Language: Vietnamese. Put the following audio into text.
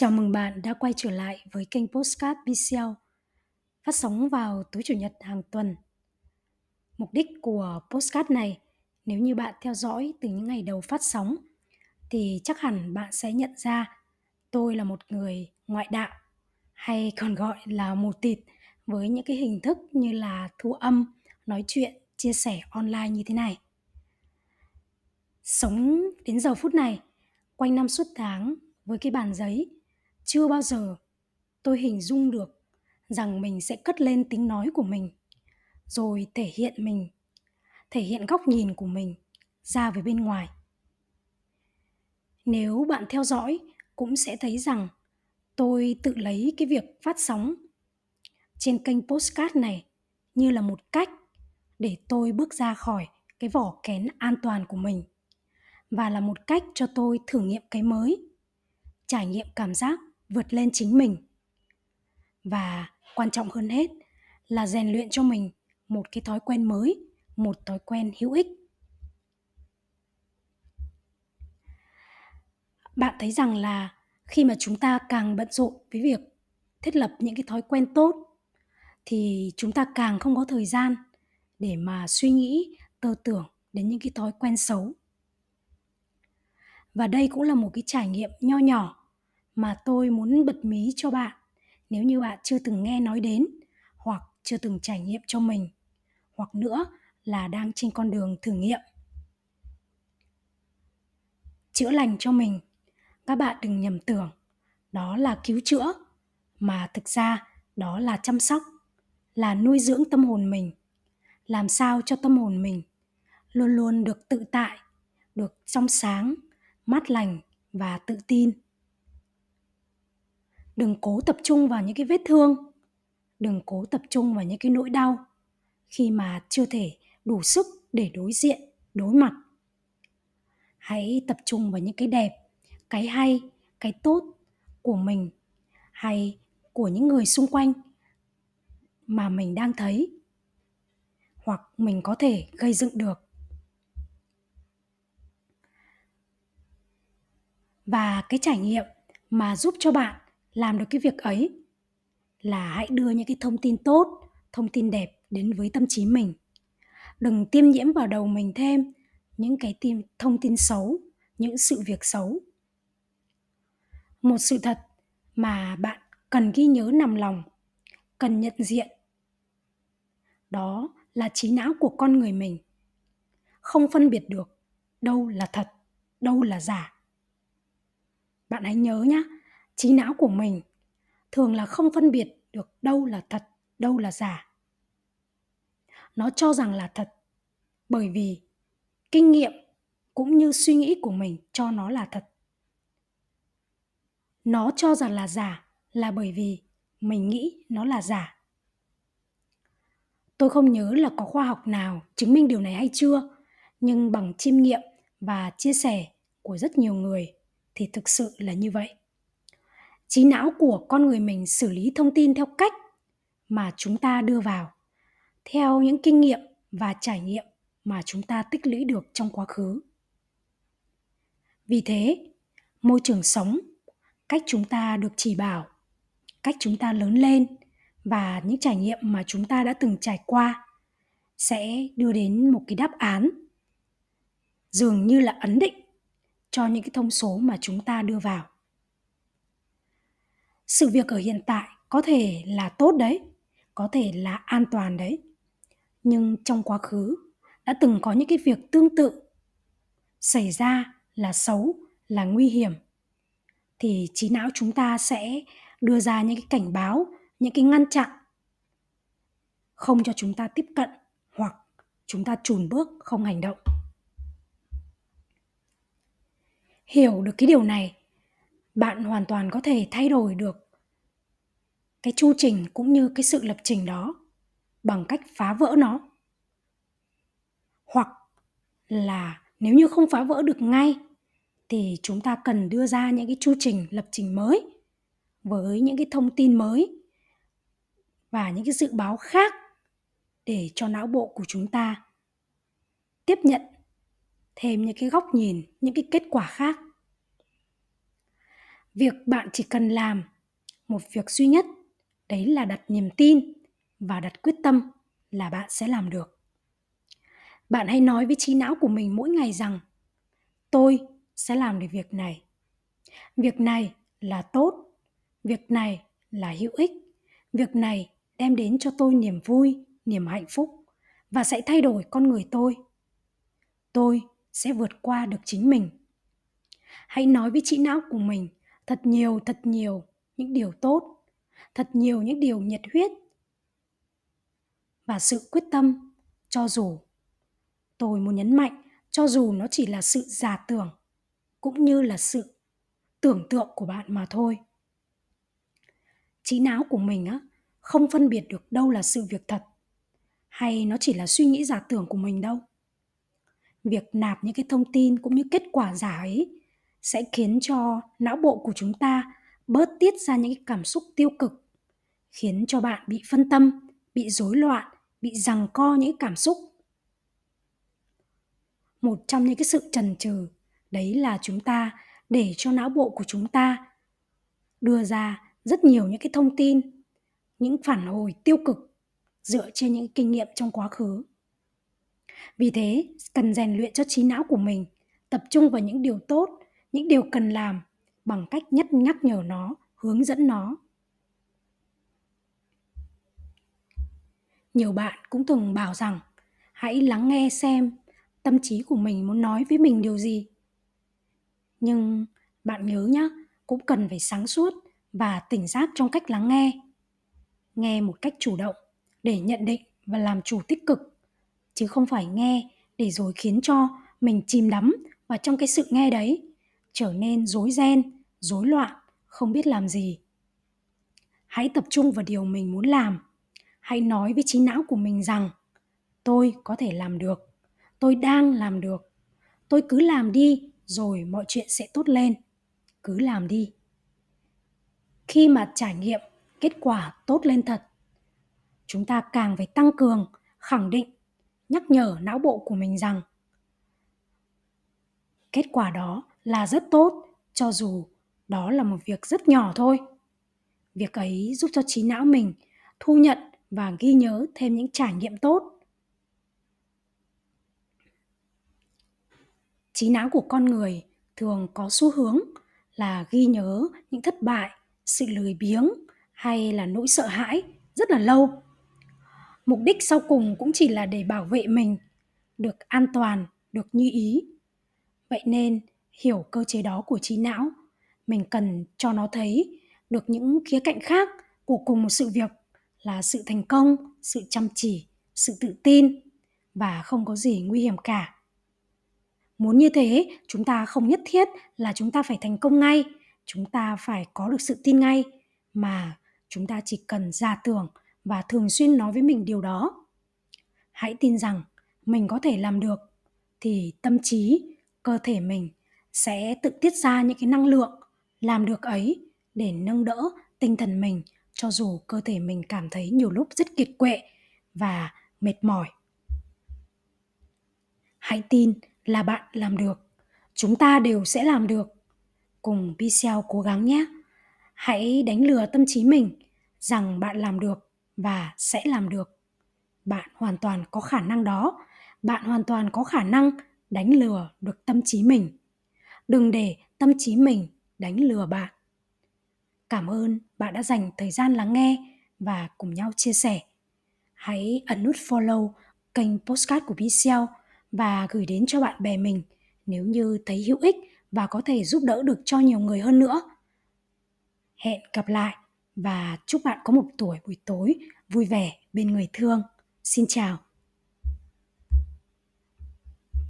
Chào mừng bạn đã quay trở lại với kênh Postcard BCL phát sóng vào tối chủ nhật hàng tuần. Mục đích của postcard này, nếu như bạn theo dõi từ những ngày đầu phát sóng, thì chắc hẳn bạn sẽ nhận ra tôi là một người ngoại đạo hay còn gọi là mù tịt với những cái hình thức như là thu âm, nói chuyện, chia sẻ online như thế này. Sống đến giờ phút này, quanh năm suốt tháng với cái bàn giấy chưa bao giờ tôi hình dung được rằng mình sẽ cất lên tiếng nói của mình, rồi thể hiện mình, thể hiện góc nhìn của mình ra với bên ngoài. Nếu bạn theo dõi cũng sẽ thấy rằng tôi tự lấy cái việc phát sóng trên kênh postcard này như là một cách để tôi bước ra khỏi cái vỏ kén an toàn của mình và là một cách cho tôi thử nghiệm cái mới, trải nghiệm cảm giác vượt lên chính mình. Và quan trọng hơn hết là rèn luyện cho mình một cái thói quen mới, một thói quen hữu ích. Bạn thấy rằng là khi mà chúng ta càng bận rộn với việc thiết lập những cái thói quen tốt, thì chúng ta càng không có thời gian để mà suy nghĩ, tơ tưởng đến những cái thói quen xấu. Và đây cũng là một cái trải nghiệm nho nhỏ mà tôi muốn bật mí cho bạn. Nếu như bạn chưa từng nghe nói đến, hoặc chưa từng trải nghiệm cho mình, hoặc nữa là đang trên con đường thử nghiệm. Chữa lành cho mình. Các bạn đừng nhầm tưởng, đó là cứu chữa, mà thực ra đó là chăm sóc, là nuôi dưỡng tâm hồn mình. Làm sao cho tâm hồn mình luôn luôn được tự tại, được trong sáng, mát lành và tự tin đừng cố tập trung vào những cái vết thương. Đừng cố tập trung vào những cái nỗi đau khi mà chưa thể đủ sức để đối diện, đối mặt. Hãy tập trung vào những cái đẹp, cái hay, cái tốt của mình hay của những người xung quanh mà mình đang thấy hoặc mình có thể gây dựng được. Và cái trải nghiệm mà giúp cho bạn làm được cái việc ấy là hãy đưa những cái thông tin tốt, thông tin đẹp đến với tâm trí mình. Đừng tiêm nhiễm vào đầu mình thêm những cái tin, thông tin xấu, những sự việc xấu. Một sự thật mà bạn cần ghi nhớ nằm lòng, cần nhận diện, đó là trí não của con người mình. Không phân biệt được đâu là thật, đâu là giả. Bạn hãy nhớ nhé trí não của mình, thường là không phân biệt được đâu là thật, đâu là giả. Nó cho rằng là thật, bởi vì kinh nghiệm cũng như suy nghĩ của mình cho nó là thật. Nó cho rằng là giả là bởi vì mình nghĩ nó là giả. Tôi không nhớ là có khoa học nào chứng minh điều này hay chưa, nhưng bằng chiêm nghiệm và chia sẻ của rất nhiều người thì thực sự là như vậy trí não của con người mình xử lý thông tin theo cách mà chúng ta đưa vào, theo những kinh nghiệm và trải nghiệm mà chúng ta tích lũy được trong quá khứ. Vì thế, môi trường sống, cách chúng ta được chỉ bảo, cách chúng ta lớn lên và những trải nghiệm mà chúng ta đã từng trải qua sẽ đưa đến một cái đáp án dường như là ấn định cho những cái thông số mà chúng ta đưa vào sự việc ở hiện tại có thể là tốt đấy, có thể là an toàn đấy. Nhưng trong quá khứ, đã từng có những cái việc tương tự. Xảy ra là xấu, là nguy hiểm. Thì trí não chúng ta sẽ đưa ra những cái cảnh báo, những cái ngăn chặn. Không cho chúng ta tiếp cận hoặc chúng ta chùn bước không hành động. Hiểu được cái điều này bạn hoàn toàn có thể thay đổi được cái chu trình cũng như cái sự lập trình đó bằng cách phá vỡ nó. Hoặc là nếu như không phá vỡ được ngay, thì chúng ta cần đưa ra những cái chu trình lập trình mới với những cái thông tin mới và những cái dự báo khác để cho não bộ của chúng ta tiếp nhận thêm những cái góc nhìn, những cái kết quả khác việc bạn chỉ cần làm một việc duy nhất, đấy là đặt niềm tin và đặt quyết tâm là bạn sẽ làm được. Bạn hãy nói với trí não của mình mỗi ngày rằng, tôi sẽ làm được việc này. Việc này là tốt, việc này là hữu ích, việc này đem đến cho tôi niềm vui, niềm hạnh phúc và sẽ thay đổi con người tôi. Tôi sẽ vượt qua được chính mình. Hãy nói với trí não của mình thật nhiều thật nhiều những điều tốt. Thật nhiều những điều nhiệt huyết. Và sự quyết tâm cho dù tôi muốn nhấn mạnh, cho dù nó chỉ là sự giả tưởng cũng như là sự tưởng tượng của bạn mà thôi. Trí não của mình á, không phân biệt được đâu là sự việc thật hay nó chỉ là suy nghĩ giả tưởng của mình đâu. Việc nạp những cái thông tin cũng như kết quả giả ấy sẽ khiến cho não bộ của chúng ta bớt tiết ra những cái cảm xúc tiêu cực, khiến cho bạn bị phân tâm, bị rối loạn, bị giằng co những cảm xúc. Một trong những cái sự trần trừ đấy là chúng ta để cho não bộ của chúng ta đưa ra rất nhiều những cái thông tin, những phản hồi tiêu cực dựa trên những kinh nghiệm trong quá khứ. Vì thế, cần rèn luyện cho trí não của mình, tập trung vào những điều tốt những điều cần làm bằng cách nhất nhắc nhở nó, hướng dẫn nó. Nhiều bạn cũng từng bảo rằng, hãy lắng nghe xem tâm trí của mình muốn nói với mình điều gì. Nhưng bạn nhớ nhé cũng cần phải sáng suốt và tỉnh giác trong cách lắng nghe. Nghe một cách chủ động để nhận định và làm chủ tích cực, chứ không phải nghe để rồi khiến cho mình chìm đắm vào trong cái sự nghe đấy trở nên rối ren, rối loạn, không biết làm gì. Hãy tập trung vào điều mình muốn làm. Hãy nói với trí não của mình rằng, tôi có thể làm được. Tôi đang làm được. Tôi cứ làm đi, rồi mọi chuyện sẽ tốt lên. Cứ làm đi. Khi mà trải nghiệm kết quả tốt lên thật, chúng ta càng phải tăng cường, khẳng định, nhắc nhở não bộ của mình rằng, kết quả đó là rất tốt, cho dù đó là một việc rất nhỏ thôi. Việc ấy giúp cho trí não mình thu nhận và ghi nhớ thêm những trải nghiệm tốt. Trí não của con người thường có xu hướng là ghi nhớ những thất bại, sự lười biếng hay là nỗi sợ hãi rất là lâu. Mục đích sau cùng cũng chỉ là để bảo vệ mình, được an toàn, được như ý. Vậy nên hiểu cơ chế đó của trí não. Mình cần cho nó thấy được những khía cạnh khác của cùng một sự việc là sự thành công, sự chăm chỉ, sự tự tin và không có gì nguy hiểm cả. Muốn như thế, chúng ta không nhất thiết là chúng ta phải thành công ngay, chúng ta phải có được sự tin ngay, mà chúng ta chỉ cần ra tưởng và thường xuyên nói với mình điều đó. Hãy tin rằng mình có thể làm được, thì tâm trí, cơ thể mình sẽ tự tiết ra những cái năng lượng, làm được ấy để nâng đỡ tinh thần mình, cho dù cơ thể mình cảm thấy nhiều lúc rất kiệt quệ và mệt mỏi. Hãy tin là bạn làm được, chúng ta đều sẽ làm được. Cùng Pixel cố gắng nhé. Hãy đánh lừa tâm trí mình rằng bạn làm được và sẽ làm được. Bạn hoàn toàn có khả năng đó. Bạn hoàn toàn có khả năng đánh lừa được tâm trí mình đừng để tâm trí mình đánh lừa bạn cảm ơn bạn đã dành thời gian lắng nghe và cùng nhau chia sẻ hãy ấn nút follow kênh postcard của bcl và gửi đến cho bạn bè mình nếu như thấy hữu ích và có thể giúp đỡ được cho nhiều người hơn nữa. Hẹn gặp lại và chúc bạn có một tuổi buổi tối vui vẻ bên người thương. Xin chào.